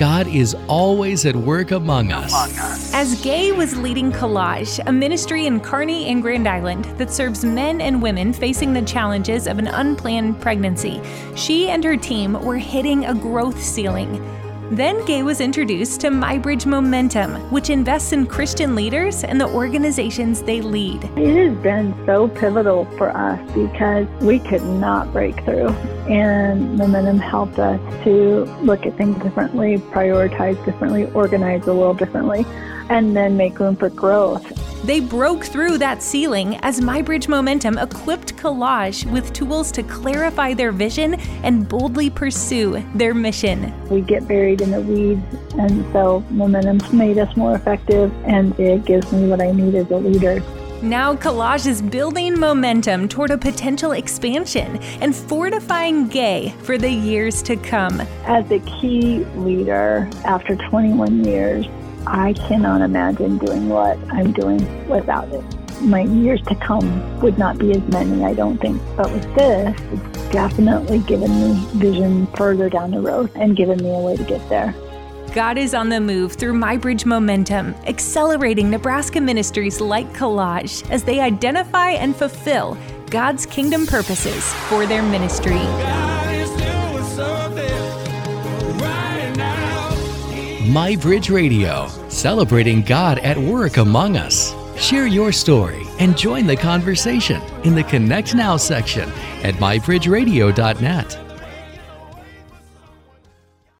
God is always at work among us. As Gay was leading Collage, a ministry in Kearney and Grand Island that serves men and women facing the challenges of an unplanned pregnancy, she and her team were hitting a growth ceiling. Then Gay was introduced to MyBridge Momentum, which invests in Christian leaders and the organizations they lead. It has been so pivotal for us because we could not break through. And Momentum helped us to look at things differently, prioritize differently, organize a little differently, and then make room for growth. They broke through that ceiling as MyBridge Momentum equipped Collage with tools to clarify their vision and boldly pursue their mission. We get buried in the weeds, and so Momentum's made us more effective, and it gives me what I need as a leader. Now, Collage is building momentum toward a potential expansion and fortifying Gay for the years to come. As a key leader after 21 years, I cannot imagine doing what I'm doing without it. My years to come would not be as many, I don't think. But with this, it's definitely given me vision further down the road and given me a way to get there. God is on the move through MyBridge Momentum, accelerating Nebraska ministries like Collage as they identify and fulfill God's kingdom purposes for their ministry. My Bridge Radio, celebrating God at work among us. Share your story and join the conversation in the Connect Now section at mybridgeradio.net.